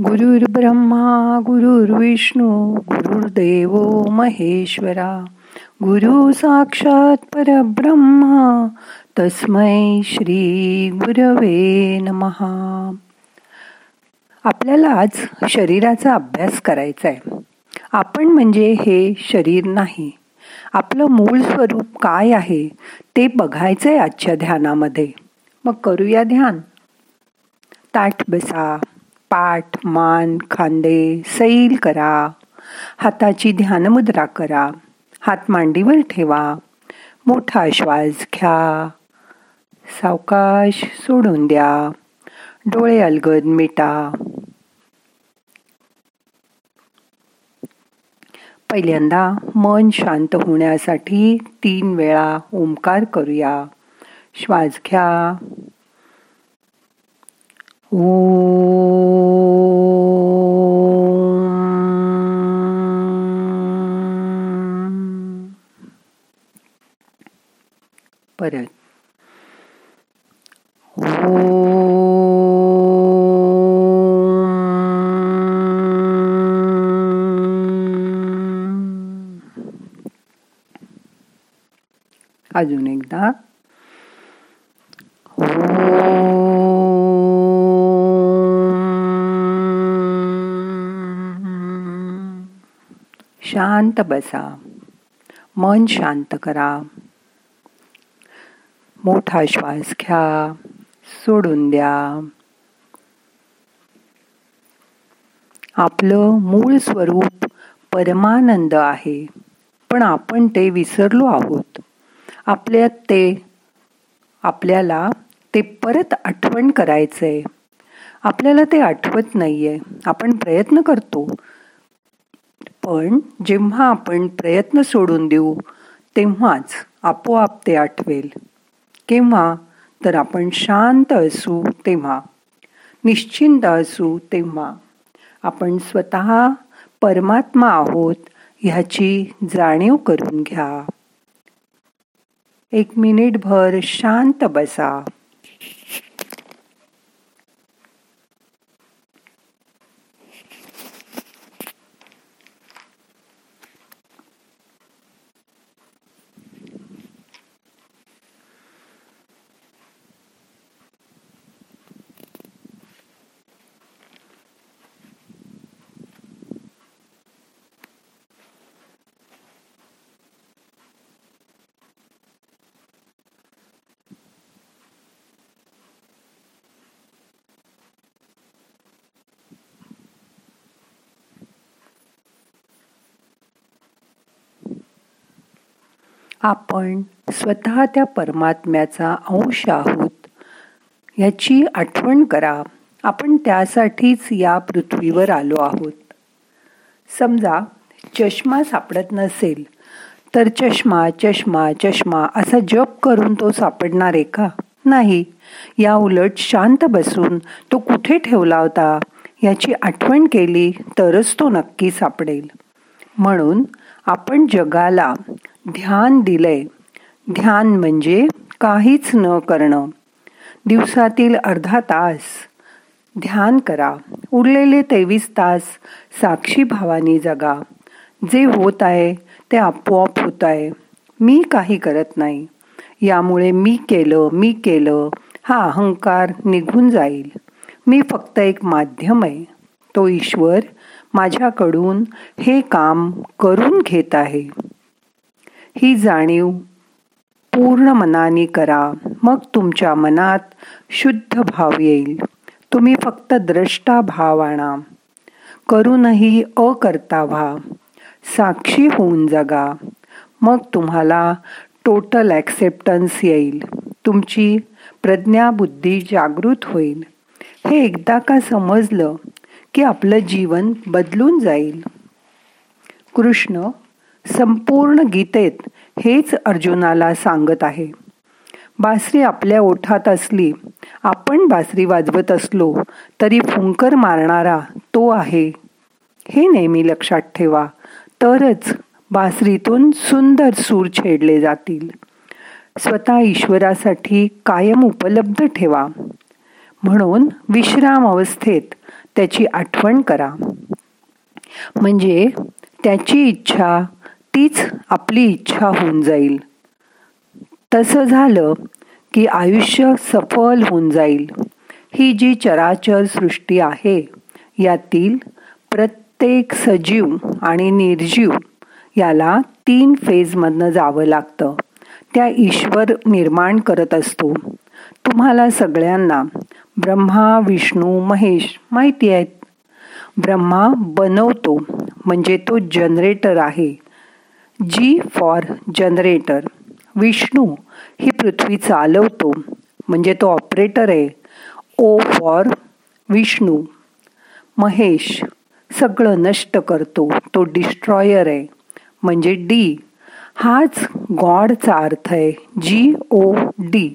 गुरुर् ब्रह्मा गुरुर्विष्णू गुरुर्देव महेश्वरा. गुरु साक्षात परब्रह्मा तस्मै श्री गुरवे नमहा आपल्याला आज शरीराचा अभ्यास करायचा आहे. आपण म्हणजे हे शरीर नाही. आपलं मूळ स्वरूप काय आहे ते बघायचंय आजच्या ध्यानामध्ये. मग करूया ध्यान. ताठ बसा. पाठ मान खांदे सैल करा. हाताची ध्यानमुद्रा करा. हात मांडीवर ठेवा. मोठा श्वास घ्या. सावकाश सोडून द्या. डोळे अलगद मिटा. पहिल्यांदा मन शांत होण्यासाठी तीन वेळा ओंकार करूया. श्वास घ्या. परत. अजून एकदा. शांत बसा. मन शांत करा. मोठा श्वास घ्या. सोडून द्या. आपलं मूळ स्वरूप परमानंद आहे पण आपण ते विसरलो आहोत. आपल्यात ते आपल्याला ते परत आठवण करायचंय. आपल्याला ते आठवत नाहीये. आपण प्रयत्न करतो. पण जेव्हा आपण प्रयत्न सोडून देऊ तेव्हाच आपोआप ते आठवेल. केव्हा? तर आपण शांत असू तेव्हा. निश्चिंत असू तेव्हा. आपण स्वतः परमात्मा आहोत ह्याची जाणीव करून घ्या. एक मिनिट भर शांत बसा. आपण स्वतः त्या परमात्म्याचा अंश आहोत याची आठवण करा. आपण त्यासाठीच या पृथ्वीवर आलो आहोत. समजा चष्मा सापडत नसेल तर चष्मा चष्मा चष्मा असा जप करून तो सापडणार आहे का? नाही. या उलट शांत बसून तो कुठे ठेवला होता याची आठवण केली तरच तो नक्की सापडेल. म्हणून आपण जगाला ध्यान दिलंय. ध्यान म्हणजे काहीच न करणं. दिवसातील अर्धा तास ध्यान करा. उरलेले तेवीस तास साक्षीभावानी जगा. जे होत आहे ते आपोआप होत आहे. मी काही करत नाही. यामुळे मी केलं मी केलं हा अहंकार निघून जाईल. मी फक्त एक माध्यम आहे. तो ईश्वर माझ्याकडून हे काम करून घेत आहे. ही जाणीव पूर्ण मनाने करा. मग तुमच्या मनात शुद्ध भाव येईल. तुम्ही फक्त द्रष्टा भाव आणा करूनही अकर्ता व्हा. साक्षी होऊन जगा. मग तुम्हाला टोटल ॲक्सेप्टन्स येईल. तुमची प्रज्ञाबुद्धी जागृत होईल. हे एकदा का समजलं की आपलं जीवन बदलून जाईल? कृष्ण संपूर्ण गीतेत हेच अर्जुनाला सांगत आहे. बासरी आपल्या ओठात असली आपण बासरी वाजवत असलो तरी फुंकर मारणारा तो आहे. हे नेहमी लक्षात ठेवा तरच बासरीतून सुंदर सूर छेडले जातील. स्वतः ईश्वरासाठी कायम उपलब्ध ठेवा. म्हणून विश्राम अवस्थेत त्याची आठवण करा. म्हणजे त्याची इच्छा तीच आपली इच्छा होऊन जाईल. तसं झालं की आयुष्य सफल होऊन जाईल. ही जी चराचर सृष्टी आहे यातील प्रत्येक सजीव आणि निर्जीव याला तीन फेजमधनं जावं लागतं. त्या ईश्वर निर्माण करत असतो. तुम्हाला सगळ्यांना ब्रह्मा विष्णू महेश माहिती आहेत. ब्रह्मा बनवतो म्हणजे तो जनरेटर आहे. जी फॉर जनरेटर विष्णू ही पृथ्वी चालवतो. म्हणजे तो ऑपरेटर आहे. ओ फॉर विष्णू महेश सगळं नष्ट करतो. तो डिस्ट्रॉयर आहे. म्हणजे डी हाच गॉडचा अर्थ आहे. G O D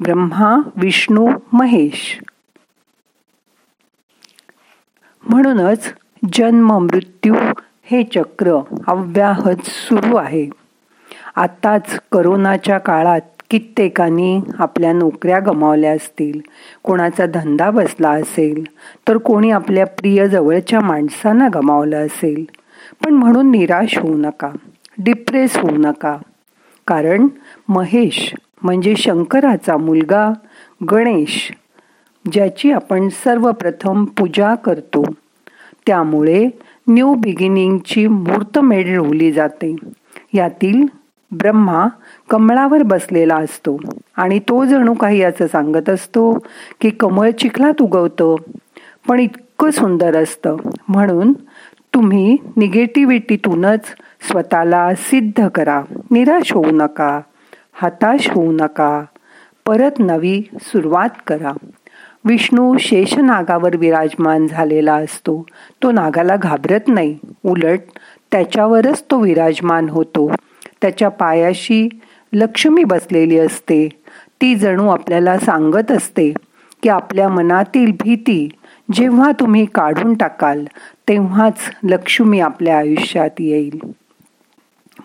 Brahma Vishnu Mahesh. म्हणूनच जन्म मृत्यू हे चक्र अव्याहत सुरू आहे. आत्ताच करोनाच्या काळात कित्येकांनी आपल्या नोकऱ्या गमावल्या असतील कोणाचा धंदा बसला असेल तर कोणी आपल्या प्रिय जवळच्या माणसांना गमावलं असेल. पण म्हणून निराश होऊ नका डिप्रेस होऊ नका. कारण महेश म्हणजे शंकराचा मुलगा गणेश ज्याची आपण सर्वप्रथम पूजा करतो. त्यामुळे न्यू बिगिनिंगची मूर्त मिळवली जाते. यातील ब्रह्मा कमळावर बसलेला असतो आणि तो जणू काही असं सांगत असतो की कमळ चिखलात उगवतं पण इतकं सुंदर असतं. म्हणून तुम्ही निगेटिव्हिटीतूनच स्वतःला सिद्ध करा. निराश होऊ नका हताश होऊ नका. परत नवी सुरुवात करा. विष्णू शेषनागावर विराजमान झालेला असतो. तो नागाला घाबरत नाही. उलट त्याच्यावरच तो विराजमान होतो. त्याच्या पायाशी लक्ष्मी बसलेली असते. ती जणू आपल्याला सांगत असते की आपल्या मनातील भीती जेव्हा तुम्ही काढून टाकाल तेव्हाच लक्ष्मी आपल्या आयुष्यात येईल.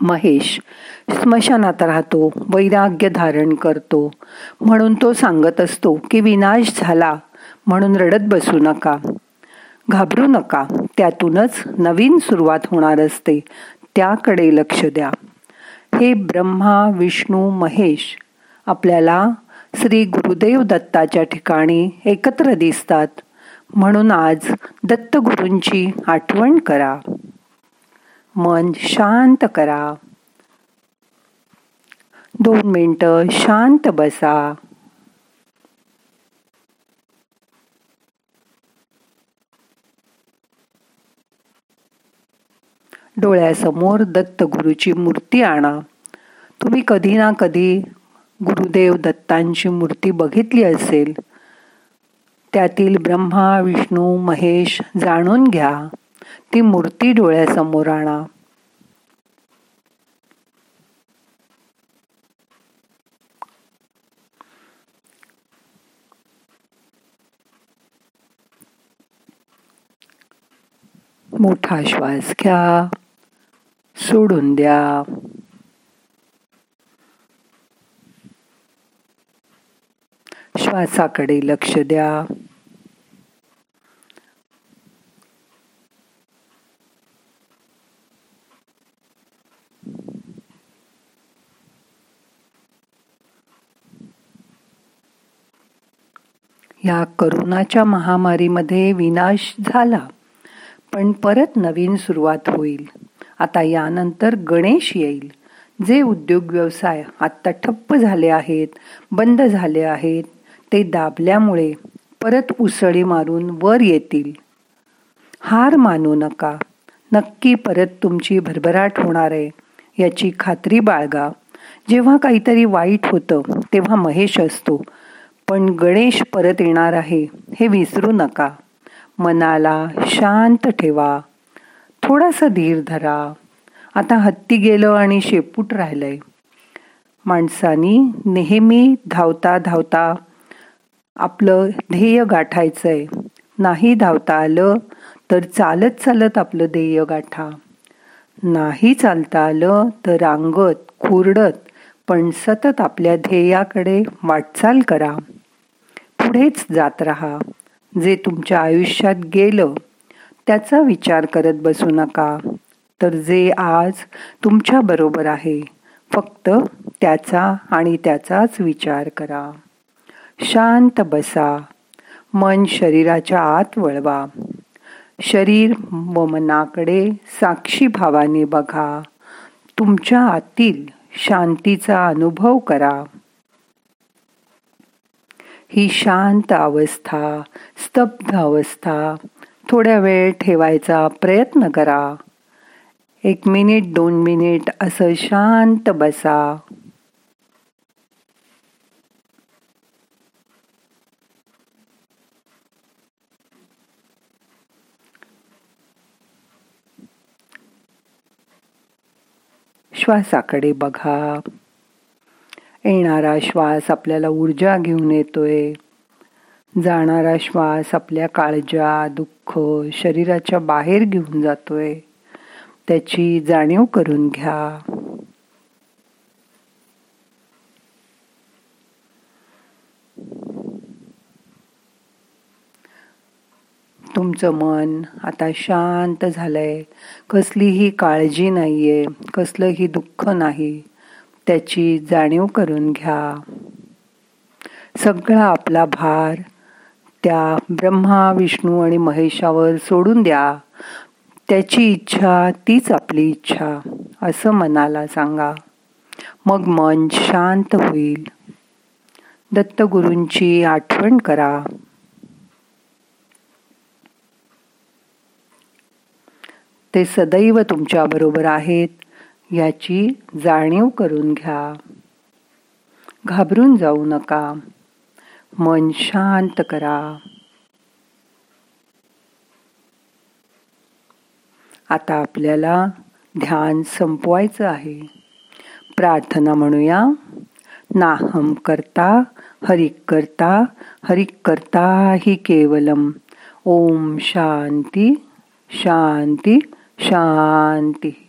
महेश स्मशानात राहतो वैराग्य धारण करतो. म्हणून तो सांगत असतो की विनाश झाला म्हणून रडत बसू नका. घाबरू नका त्यातूनच नवीन सुरुवात होणार असते. त्याकडे लक्ष द्या. हे ब्रह्मा विष्णू महेश आपल्याला श्री गुरुदेव दत्ताच्या ठिकाणी एकत्र दिसतात. म्हणून आज दत्तगुरूंची आठवण करा. मन शांत करा. दोन मिनटं शांत बसा. डोळ्यासमोर दत्तगुरूची मूर्ती आणा. तुम्ही कधी ना कधी गुरुदेव दत्तांची मूर्ती बघितली असेल. त्यातील ब्रह्मा विष्णू महेश जाणून घ्या. ती मूर्ती डोळ्यासमोर आणा. मोठा श्वास घ्या. सोडून द्या. श्वासाकडे लक्ष द्या. या करोनाच्या महामारीमध्ये विनाश झाला. पण परत नवीन सुरुवात होईल. आता यानंतर गणेश येईल. जे उद्योग व्यवसाय आत्ता ठप्प झाले आहेत बंद झाले आहेत ते दाबल्यामुळे परत उसळी मारून वर येतील. हार मानू नका. नक्की परत तुमची भरभराट होणार आहे याची खात्री बाळगा. जेव्हा काहीतरी वाईट होतं तेव्हा महेश असतो. पण गणेश परत येणार आहे हे विसरू नका. मनाला शांत ठेवा. थोडासा धीर धरा. आता हत्ती गेलं आणि शेपूट राहिलंय. माणसानी नेहमी धावता धावता आपलं ध्येय आहे नाही धावता आलं तर चालत चालत आपलं ध्येय गाठा. नाही चालता आलं तर रांगत खुरडत पण सतत आपल्या ध्येयाकडे वाटचाल करा. पुढेच जात राहा. जे तुमच्या आयुष्यात गेलं त्याचा विचार करत बसू नका. तर जे आज तुमच्याबरोबर आहे फक्त त्याचा आणि त्याचाच विचार करा. शांत बसा. मन शरीराच्या आत वळवा. शरीर व मनाकडे साक्षी भावाने बघा. तुमच्या आतील शांतीचा अनुभव करा. ही शांत अवस्था स्तब्ध अवस्था. थोड्या वेळ ठेवायचा प्रयत्न करा. एक मिनिट दोन मिनिट असं शांत बसा. श्वासाकडे बघा. येणारा श्वास आपल्याला ऊर्जा घेऊन येतोय. जाणारा श्वास आपल्या काळजा दुःख शरीराच्या बाहेर घेऊन जातोय. त्याची जाणीव करून घ्या. तुमचं मन आता शांत झालंय. कसलीही काळजी नाहीये कसलंही दुःख नाही. त्याची जाणीव करून घ्या. सगळा आपला भार त्या ब्रह्मा विष्णू आणि महेशावर सोडून द्या. त्याची इच्छा तीच आपली इच्छा असं मनाला सांगा. मग मन शांत होईल. दत्तगुरूंची आठवण करा. ते सदैव तुमच्याबरोबर आहेत. याची जाणीव करून घ्या. घाबरून जाऊ नका. मन शांत करा. आता आपल्याला ध्यान संपवायचं आहे. प्रार्थना म्हणूया. नाहम करता हरिक करता हरिक करता हि केवलम. ओम शांती शांती शांती.